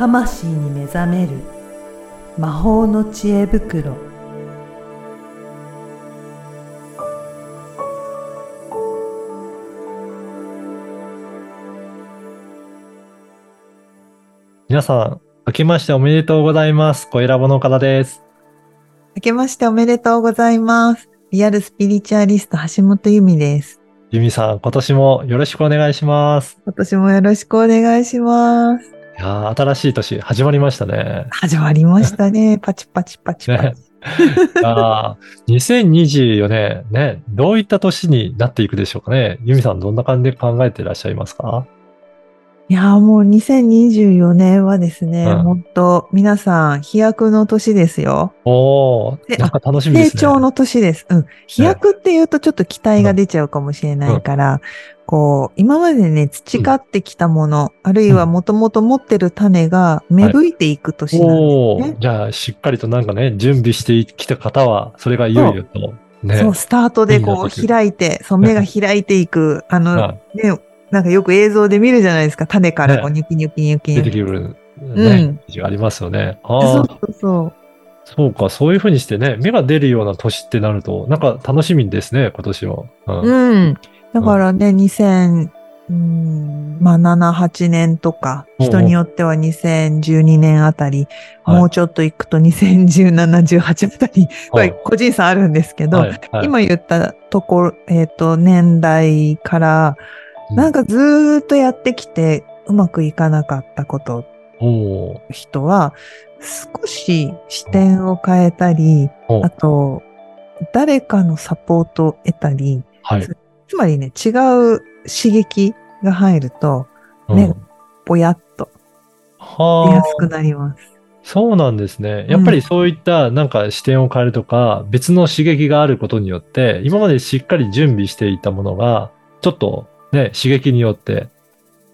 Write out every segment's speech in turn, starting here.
魂に目覚める魔法の知恵袋皆さん、明けましておめでとうございます。声ラボの岡田です。明けましておめでとうございます。リアルスピリチュアリスト橋本由美です。ゆみさん、今年もよろしくお願いします。今年もよろしくお願いします。いやー新しい年始まりましたね。始まりましたね。パチパチパチパねチ。あー2024年、ね、どういった年になっていくでしょうかね。ゆみさん、どんな感じで考えていらっしゃいますか？いやーもう2024年はですね、うん本当皆さん飛躍の年ですよ。おー、でなんか楽しみですね。成長の年です。うん。飛躍って言うとちょっと期待が出ちゃうかもしれないから、こう、今までね、培ってきたもの、あるいはもともと持ってる種が芽吹いていく年なんですおね。ーじゃあ、しっかりとなんかね、準備してきた方は、それがいよいよと、ね。そう、スタートでこう開いて、そう、目が開いていく、あの、はね、なんかよく映像で見るじゃないですか。種からこう、ねニョキニョキニョキ。出てくる、うねん、記事がありますよね。ああ、そうそうそう。そうか、そういうふうにしてね、芽が出るような年ってなると、なんか楽しみですね、今年は。うん。うん。だからね、2000、うんまあ、7、8年とか、うんうん人によっては2012年あたり、はいもうちょっと行くと2017、18あたり、はい個人差あるんですけど、はいはい今言ったところ、えっ、と、年代から、なんか、かずーっとやってきて、うまくいかなかったこと。人は、少し視点を変えたり、おあと、誰かのサポートを得たり、はい。つまりね、違う刺激が入ると、うん。ねぼやっとはあ。出やすくなります。そうなんですね。やっぱりそういったなんか視点を変えるとか、別の刺激があることによって、今までしっかり準備していたものが、ちょっとね、刺激によって、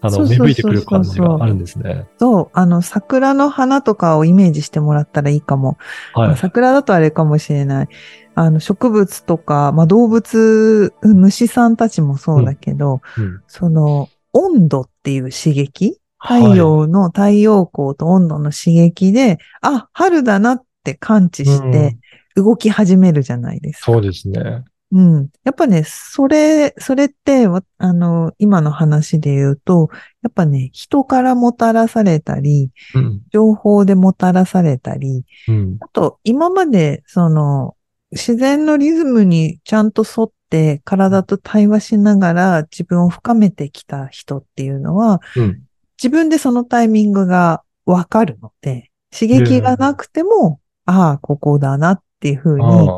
あの、芽吹いてくる感じがあるんですね。そう、あの、桜の花とかをイメージしてもらったらいいかも。まあはい。桜だとあれかもしれない。あの、植物とか、まあ、動物、うん虫さんたちもそうだけど、うんその、温度っていう刺激？はい太陽の太陽光と温度の刺激で、あ、春だなって感知して動き始めるじゃないですか。そうですね。うん。やっぱね、それ、それって、わあの、今の話で言うと、やっぱね、人からもたらされたり、うん。情報でもたらされたり、うん。あと、今まで、その、自然のリズムにちゃんと沿って体と対話しながら自分を深めてきた人っていうのは、うん。自分でそのタイミングがわかるので、刺激がなくても、ああ、ここだなっていうふうに、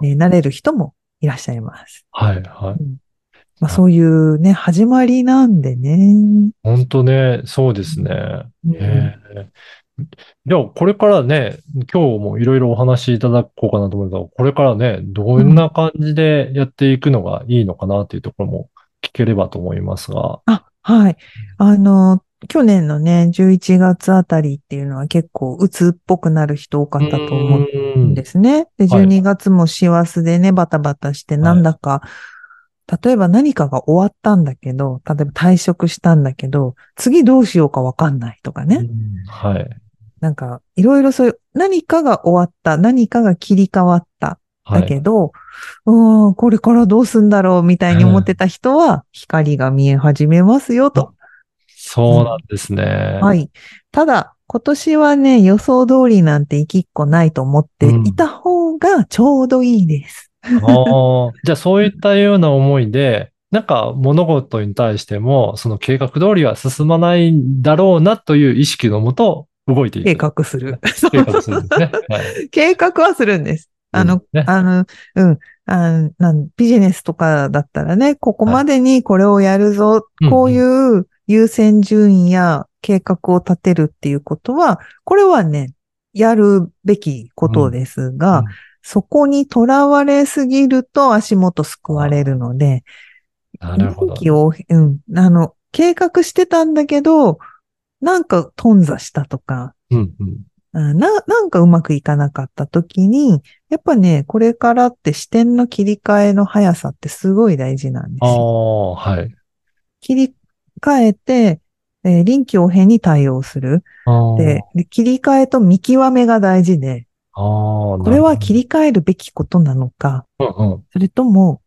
ねなれる人もいらっしゃいます。はい、はい。まあ、そういうね、始まりなんでね。本当ね、そうですね。うんええでは、これからね、今日もいろいろお話しいただこうかなと思うけど、これからね、どんな感じでやっていくのがいいのかなっていうところも聞ければと思いますが。あ、はい。あの、去年のね、11月あたりっていうのは結構鬱っぽくなる人多かったと思うんですね。で、はい12月も師走でね、バタバタしてなんだか、例えば何かが終わったんだけど、例えば退職したんだけど、次どうしようかわかんないとかね。うんはい。なんか、いろいろそういう、何かが終わった、何かが切り替わった。はい。だけど、うーん、これからどうすんだろうみたいに思ってた人は、光が見え始めますよと。そうなんですね。はい。ただ、今年はね、予想通りなんて一きっこないと思っていた方がちょうどいいです。ああじゃあそういったような思いで、なんか物事に対しても、その計画通りは進まないんだろうなという意識のもと動いていく。計画する。計画するんですね。はい。計画はするんです。あの、ねあの、うん。あなんビジネスとかだったらね、ここまでにこれをやるぞ、うんこういう優先順位や計画を立てるっていうことは、これはね、やるべきことですが、うんそこにとらわれすぎると足元救われるので、なるほどうん。あの、計画してたんだけど、なんか頓挫したとか、うんうん。あな、なんかうまくいかなかった時に、やっぱね、これからって視点の切り替えの速さってすごい大事なんですあよ。あ、はい。切り替えて、えー臨機応変に対応する。で、で切り替えと見極めが大事で、これは切り替えるべきことなのか、うんうん。それとも、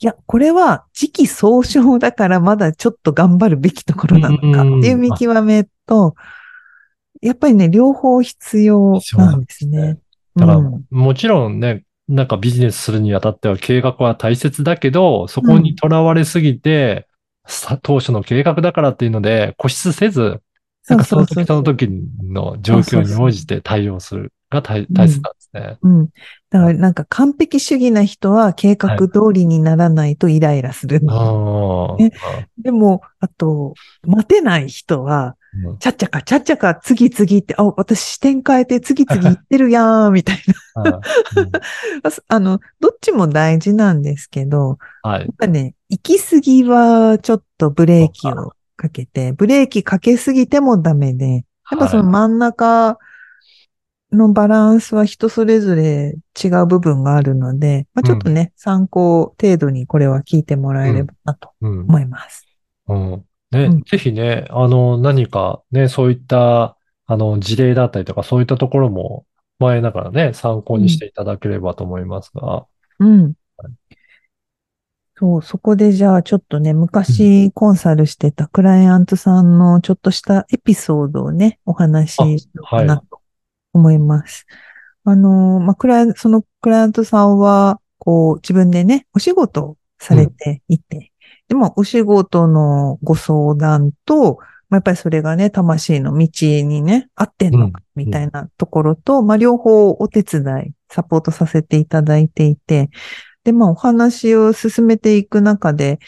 いや、これは時期尚早だからまだちょっと頑張るべきところなのかっていう見極めと、やっぱりね、両方必要なんですね。だから、うんもちろんね、なんかビジネスするにあたっては計画は大切だけど、そこにとらわれすぎて、さ当初の計画だからっていうので固執せず、なんかその時その時の状況に応じて対応するが大大切なんですね。うん。だからなんか完璧主義な人は計画通りにならないとイライラする。ああ。ねでも、あと、待てない人は、うんちゃっちゃかちゃっちゃか次々って、あ、私視点変えて次々行ってるやーん、みたいな。あの、どっちも大事なんですけど、はいやっ。ぱね、行き過ぎはちょっとブレーキをかけて、ブレーキかけすぎてもダメで、やっぱその真ん中のバランスは人それぞれ違う部分があるので、まあ、ちょっとね、参考程度にこれは聞いてもらえればなとうん。思います。うん。ね、うんぜひね、あの、何かね、そういった、あの、事例だったりとか、そういったところも、前ながらね、参考にしていただければと思いますが。うん。そう、そこでじゃあちょっとね、昔コンサルしてたクライアントさんのちょっとしたエピソードをね、お話ししようかなと思います。あの、まあ、クライアンそのクライアントさんは、こう、自分でね、お仕事をされていて、でも、お仕事のご相談と、まあ、やっぱりそれがね、魂の道にね、合ってんのか、みたいなところと、まあ、両方お手伝い、サポートさせていただいていて、で、まあ、お話を進めていく中で、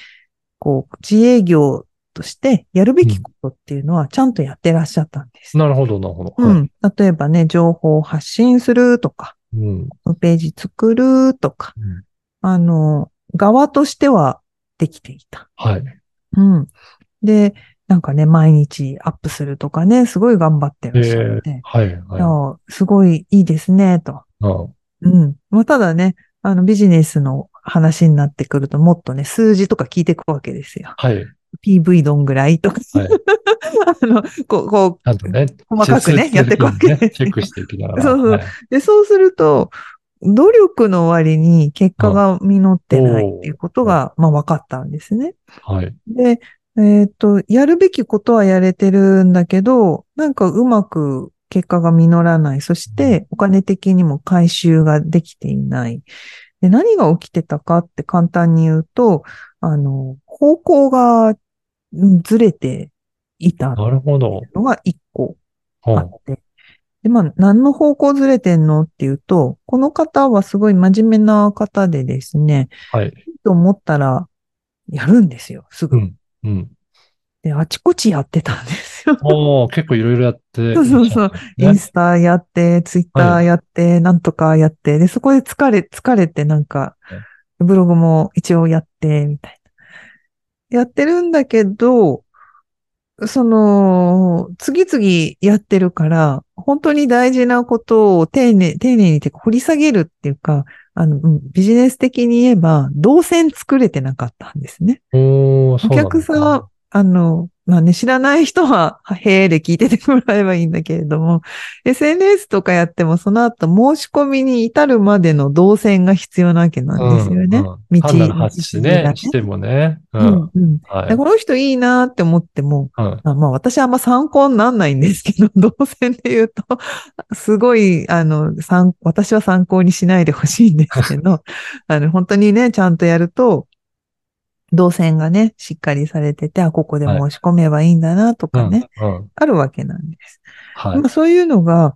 こう、自営業としてやるべきことっていうのはちゃんとやってらっしゃったんです。なるほど、なるほど。はい。うん。例えばね、情報を発信するとか、うん。ページ作るとか、うんあの、側としてはできていた。はい。うん。で、なんかね、毎日アップするとかね、すごい頑張ってらっしゃえって、はい、いやはすごいいいですね、と。い。うんうん。まあ、ただね、あの、ビジネスの話になってくると、もっとね、数字とか聞いていくわけですよ。はい。PV どんぐらいとか。はい あの、こう、こちゃんとね、細かくねやっていくわけねチェックしていきながら。そうそうはい。う。で、そうすると、努力の割に結果が実ってないっていうことが、まあ分かったんですね。はい。で、えっ、と、やるべきことはやれてるんだけど、なんかうまく結果が実らない。そして、お金的にも回収ができていない。で、何が起きてたかって簡単に言うと、あの、方向がうんずれていたなるほど。のが一個うんあって。で、まあ、何の方向ずれてんのっていうと、この方はすごい真面目な方でですね、はい。いいと思ったら、やるんですよ、すぐ。うん。うん。で、あちこちやってたんですよ。おー、結構いろいろやって。そうそうそう。インね。スタやって、ツイッターやって、なんとかやって、で、そこで疲れ、疲れてなんか、ブログも一応やって、みたいな。やってるんだけど、その、次々やってるから、本当に大事なことを丁寧、丁寧にてか掘り下げるっていうか、あの、うんビジネス的に言えば、動線作れてなかったんですね。おお客さん、あの、まあね、知らない人は、はへーで聞いててもらえばいいんだけれども、SNS とかやってもその後申し込みに至るまでの動線が必要なわけなんですよね。うんうん単なる発信ね、してもね。う。うんんうんはい。でこの人いいなって思っても、うん。あまあ私はあんま参考になんないんですけど、動線で言うと、すごい、あの、参私は参考にしないでほしいんですけど、あの、本当にね、ちゃんとやると、動線がね、しっかりされてて、あ、ここで申し込めばいいんだなとかね、うん。うん。あるわけなんです。はいまあ、。そういうのが、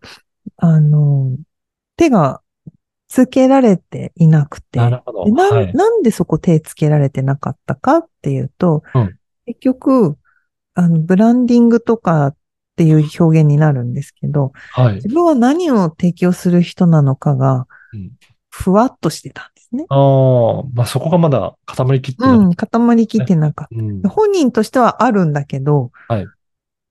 あの、手がつけられていなくて、なるほど。でなんはい。なんでそこ手つけられてなかったかっていうと、うん結局、あの、ブランディングとかっていう表現になるんですけど、はい自。分は何を提供する人なのかがうん、ふわっとしてたんですね。ああ、まあそこがまだ固まりきってない。うん、固まりきってなかった。うん。本人としてはあるんだけど、はい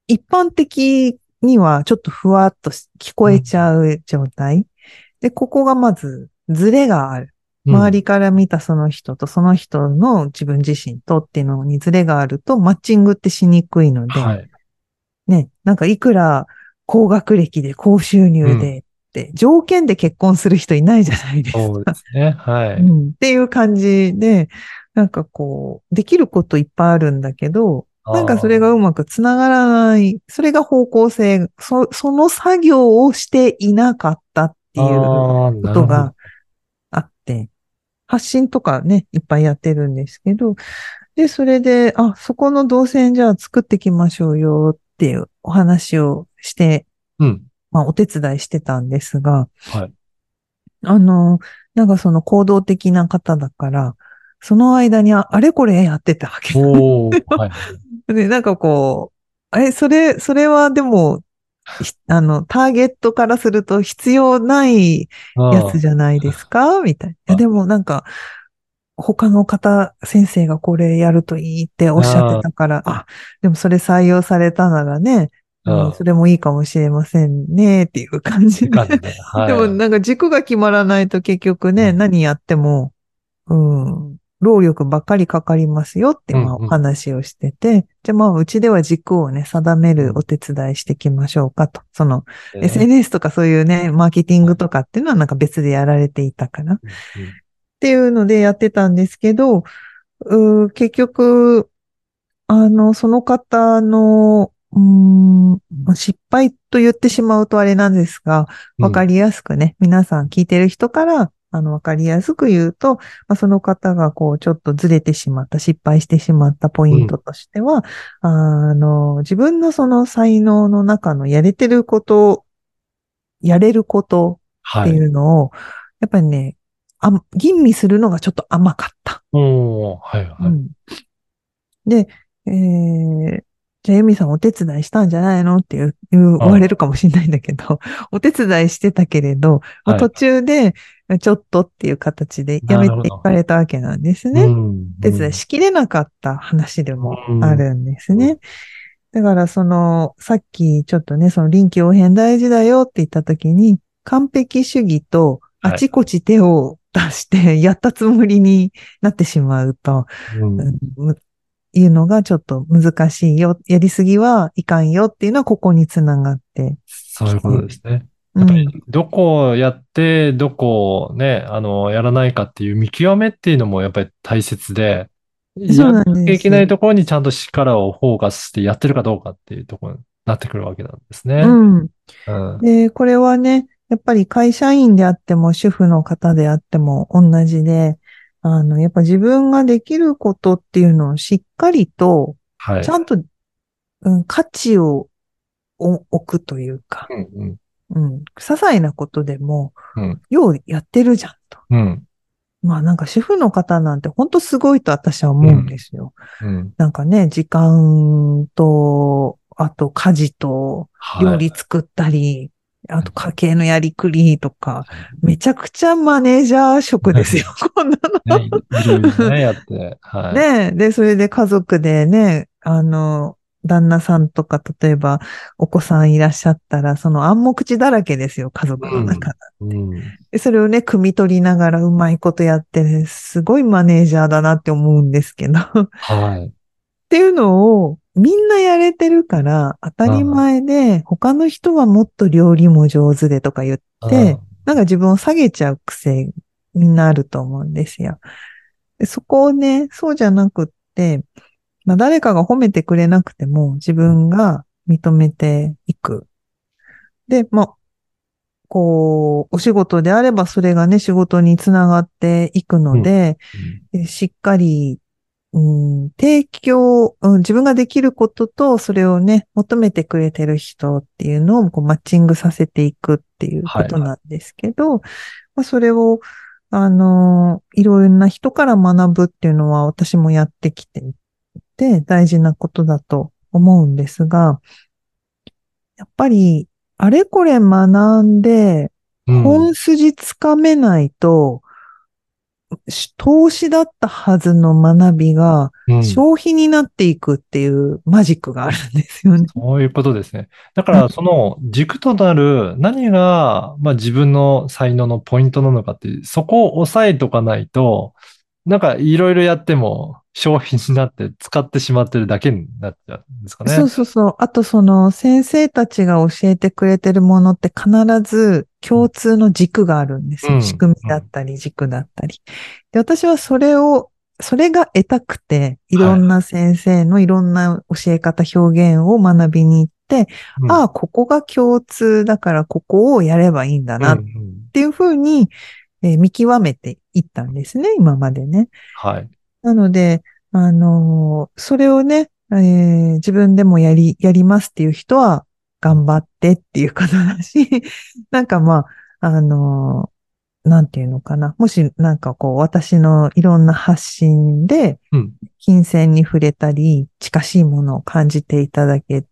一般的にはちょっとふわっとし聞こえちゃう状態。で、ここがまずズレがある。周りから見たその人とその人の自分自身とっていうのにズレがあるとマッチングってしにくいので、はい。ね、なんかいくら高学歴で高収入で条件で結婚する人いないじゃないですか。そうですね。はい。うん、っていう感じで、なんかこう、できることいっぱいあるんだけど、なんかそれがうまくつながらない、それが方向性、そその作業をしていなかったっていうことが、あって、発信とかね、いっぱいやってるんですけど、で、それで、あ、そこの動線じゃあ作っていきましょうよっていうお話をして。まあお手伝いしてたんですが、はい。あの、なんかその行動的な方だから、その間にああれこれやってたわけ。おー。はい。で、なんかこう、あれ、それ、それはでも、ひあの、ターゲットからすると必要ないやつじゃないですか？みたいな。でもなんか、他の方、先生がこれやるといいっておっしゃってたから、あ、でもそれ採用されたならね、うんうんそれもいいかもしれませんね、っていう感じで。で。はい。でもなんか軸が決まらないと結局ね、うん何やっても、うん、労力ばっかりかかりますよってまお話をしてて、じゃあまあうちでは軸をね、定めうんるお手伝いしていきましょうかと。そのね SNS とかそういうね、マーケティングとかっていうのはなんか別でやられていたかな。っうんていうのでやってたんですけど、うー結局、あの、その方の、うーん、失敗と言ってしまうとあれなんですが、うんわかりやすくね、皆さん聞いてる人から、あの、わかりやすく言うと、まあ、その方がこう、ちょっとずれてしまった、失敗してしまったポイントとしては、あの、自分のその才能の中のやれてること、やれることってはい。いうのを、やっぱりね、あ吟味するのがちょっと甘かった。おー。はい。はい。うんで、えー、じゃあ、ユミさんお手伝いしたんじゃないのっていう言われるかもしれないんだけど、お手伝いしてたけれど、まあはい。途中で、ちょっとっていう形でやめていかれたわけなんですね。うん。手伝いしきれなかった話でもあるんですね。だから、その、さっきちょっとね、その臨機応変大事だよって言ったときに、完璧主義とはい。あちこち手を出してやったつもりになってしまうと、うん。うん。むいうのがちょっと難しいよ。やりすぎはいかんよっていうのはここにつながって。そういうことですね。うんやっぱり、どこをやって、どこをね、あの、やらないかっていう見極めっていうのもやっぱり大切で、そうなんですいけないところにちゃんと力をフォーカスしてやってるかどうかっていうところになってくるわけなんですね。うん。うん。で、これはね、やっぱり会社員であっても主婦の方であっても同じで、あの、やっぱ自分ができることっていうのをしっかりと、はいち。ゃんと、うん、価値をお置くというか、うんうんうん、些細なことでも、うんようやってるじゃんと。うん。まあなんか主婦の方なんて本当すごいと私は思うんですよ。うん。なんかね、時間と、あと家事と、はい料理作ったり、あと家計のやりくりとか、めちゃくちゃマネージャー職ですよ、こんなの。ね、いいろいろね、やって。はい。ねで、それで家族でね、あの、旦那さんとか、例えばお子さんいらっしゃったら、その暗黙知だらけですよ、家族の中うん。でそれをね、汲み取りながらうまいことやってね、すごいマネージャーだなって思うんですけど。はい。っていうのをみんなやれてるから当たり前で、他の人はもっと料理も上手でとか言って、なんか自分を下げちゃう癖みんなあると思うんですよ。でそこをね、そうじゃなくって、まあ誰かが褒めてくれなくても自分が認めていく。で、まあ、こう、お仕事であればそれがね、仕事につながっていくので、でしっかり、うん、提供、うん、自分ができることと、それをね、求めてくれてる人っていうのをこうマッチングさせていくっていうことなんですけど、まあ、それを、あの、いろいろな人から学ぶっていうのは私もやってきていて、大事なことだと思うんですが、やっぱり、あれこれ学んで、うん。本筋つかめないと、し投資だったはずの学びがうん消費になっていくっていうマジックがあるんですよね。そういうことですね。だから、その軸となる何が、まあ、自分の才能のポイントなのかっていう、そこを押さえとかないと、なんかいろいろやっても消費になって使ってしまってるだけになっちゃうんですかね。そうそうそう。あとその先生たちが教えてくれてるものって必ず共通の軸があるんですよ。うん仕組みだったり軸だったり。で、私はそれを、それが得たくて、いろんな先生のいろんな教え方、表現を学びに行って、うんああ、ここが共通だからここをやればいいんだなっていうふうに、えー見極めていったんですね、今までね。はい。なので、あのーそれをね、えー自分でもやり、やりますっていう人は、頑張ってっていうことだし、なんかまあ、あのーなんていうのかな。もしなんかこう、私のいろんな発信でうん、金銭に触れたり、近しいものを感じていただけ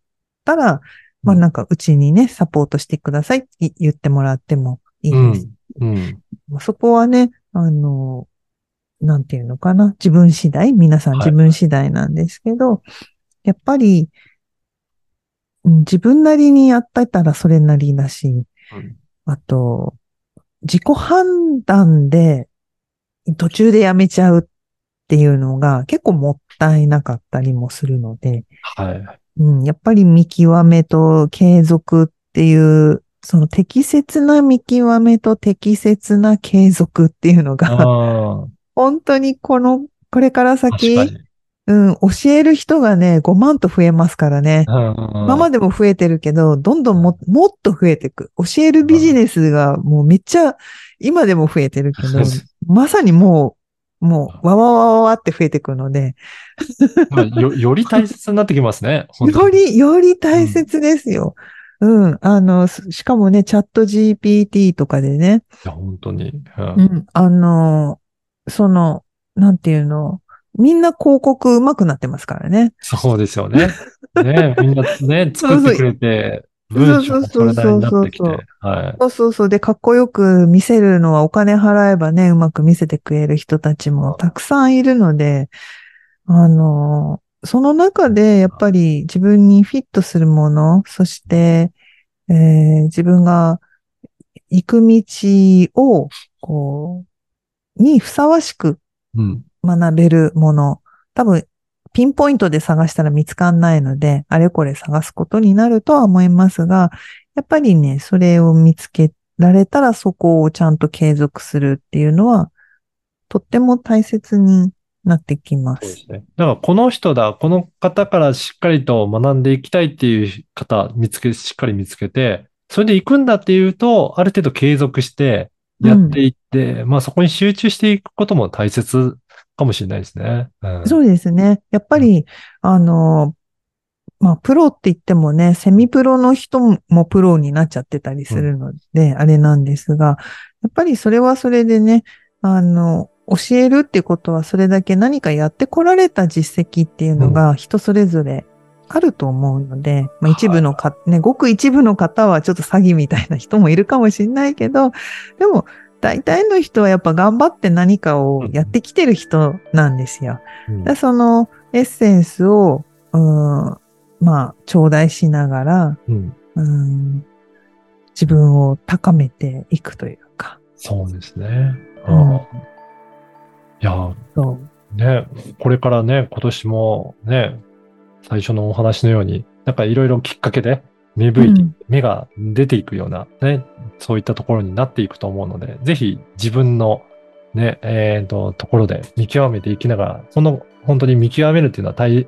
たら、まあうんなんかうちにね、サポートしてくださいって言ってもらってもいいです。うん。まあそこはね、あの、なんていうのかな。自分次第皆さんはい自分次第なんですけど、やっぱり、うん自分なりにやってたらそれなりだし、うんあと、自己判断で途中でやめちゃうっていうのが結構もったいなかったりもするので、はい。うん、やっぱり見極めと継続っていう、その適切な見極めと適切な継続っていうのが、本当にこの、これから確先。うん、教える人がね、5万と増えますからね。今今までも増えてるけど、どんどんも、もっと増えていく。教えるビジネスがもうめっちゃ、今でも増えてるけど、まさにもう、もう、わわわわわって増えていくので、まあよ、より大切になってきますね。より、より大切ですよ。うん。あの、すしかもね、チャット GPT とかでね、いや、本当に。うんうん。あの、その、なんていうの、みんな広告上手くなってますからね。そうですよね。ねみんなね、作ってくれて、文章もそれなりになってきてそうそうそう。はい。そうそうそう。で、かっこよく見せるのはお金払えばね、うまく見せてくれる人たちもたくさんいるので、あの、その中でやっぱり自分にフィットするもの、そして、えー自分が行く道を、こう、にふさわしくうん。学べるもの。多分、ピンポイントで探したら見つかんないので、あれこれ探すことになるとは思いますが、やっぱりね、それを見つけられたらそこをちゃんと継続するっていうのは、とっても大切になってきま。そうですすね。だから、この人だ、この方からしっかりと学んでいきたいっていう方、見つけ、しっかり見つけて、それで行くんだっていうと、ある程度継続して、やっていって、まあそこに集中していくことも大切かもしれないですね。うん。そうですね。やっぱり、あの、まあ、プロって言ってもね、セミプロの人もプロになっちゃってたりするので、あれなんですが、やっぱりそれはそれでね、あの、教えるっていうことはそれだけ何かやってこられた実績っていうのが人それぞれあると思うので、まあ一部のか、ね、ごく一部の方はちょっと詐欺みたいな人もいるかもしれないけど、でも大体の人はやっぱ頑張って何かをやってきてる人なんですよ。うんでそのエッセンスを、うん、まあ、頂戴しながら、うん。うん、自分を高めていくというか。そうですね。うんや、そう。ね、これからね、今年もね、最初のお話のように、なんかいろいろきっかけで芽吹いて、うん芽が出ていくような、ね、そういったところになっていくと思うので、ぜひ自分のね、えっ、と、ところで見極めていきながら、その本当に見極めるっていうのは大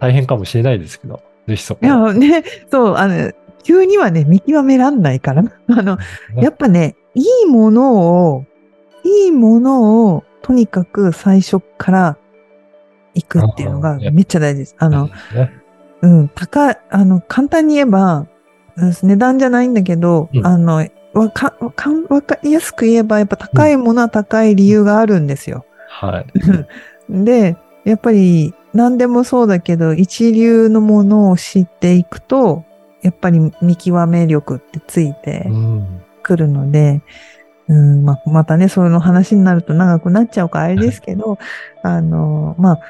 大変かもしれないですけど、ぜひそこいや、ね、そう、あの、急にはね、見極めらんないから。あの、ねやっぱね、いいものを、いいものを、とにかく最初から行くっていうのがめっちゃ大事です。あの、ね、うん、高い、あの、簡単に言えば、うん値段じゃないんだけど、うんあの、わか、わかん、わかりやすく言えば、やっぱ高いものは高い理由があるんですよ。はい。で、やっぱり何でもそうだけど、一流のものを知っていくと、やっぱり見極め力ってついてうん。くるので、うんまあ、またね、そういうの話になると長くなっちゃうからあれですけど、あの、まあ、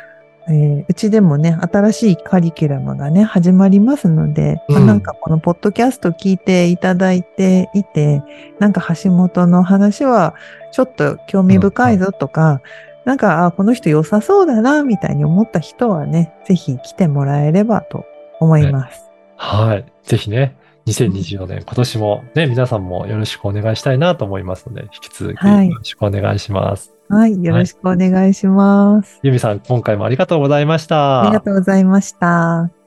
えーうちでもね、新しいカリキュラムがね、始まりますので、まあうんなんかこのポッドキャスト聞いていただいていて、なんか橋本の話はちょっと興味深いぞとか、なんか、あ、この人良さそうだな、みたいに思った人はね、ぜひ来てもらえればと思います。はい。ぜひね、2024年、今年もね、皆さんもよろしくお願いしたいなと思いますので、引き続きはいよろしくお願いします。はい。よろしくお願いします。ゆみさん、今回もありがとうございました。ありがとうございました。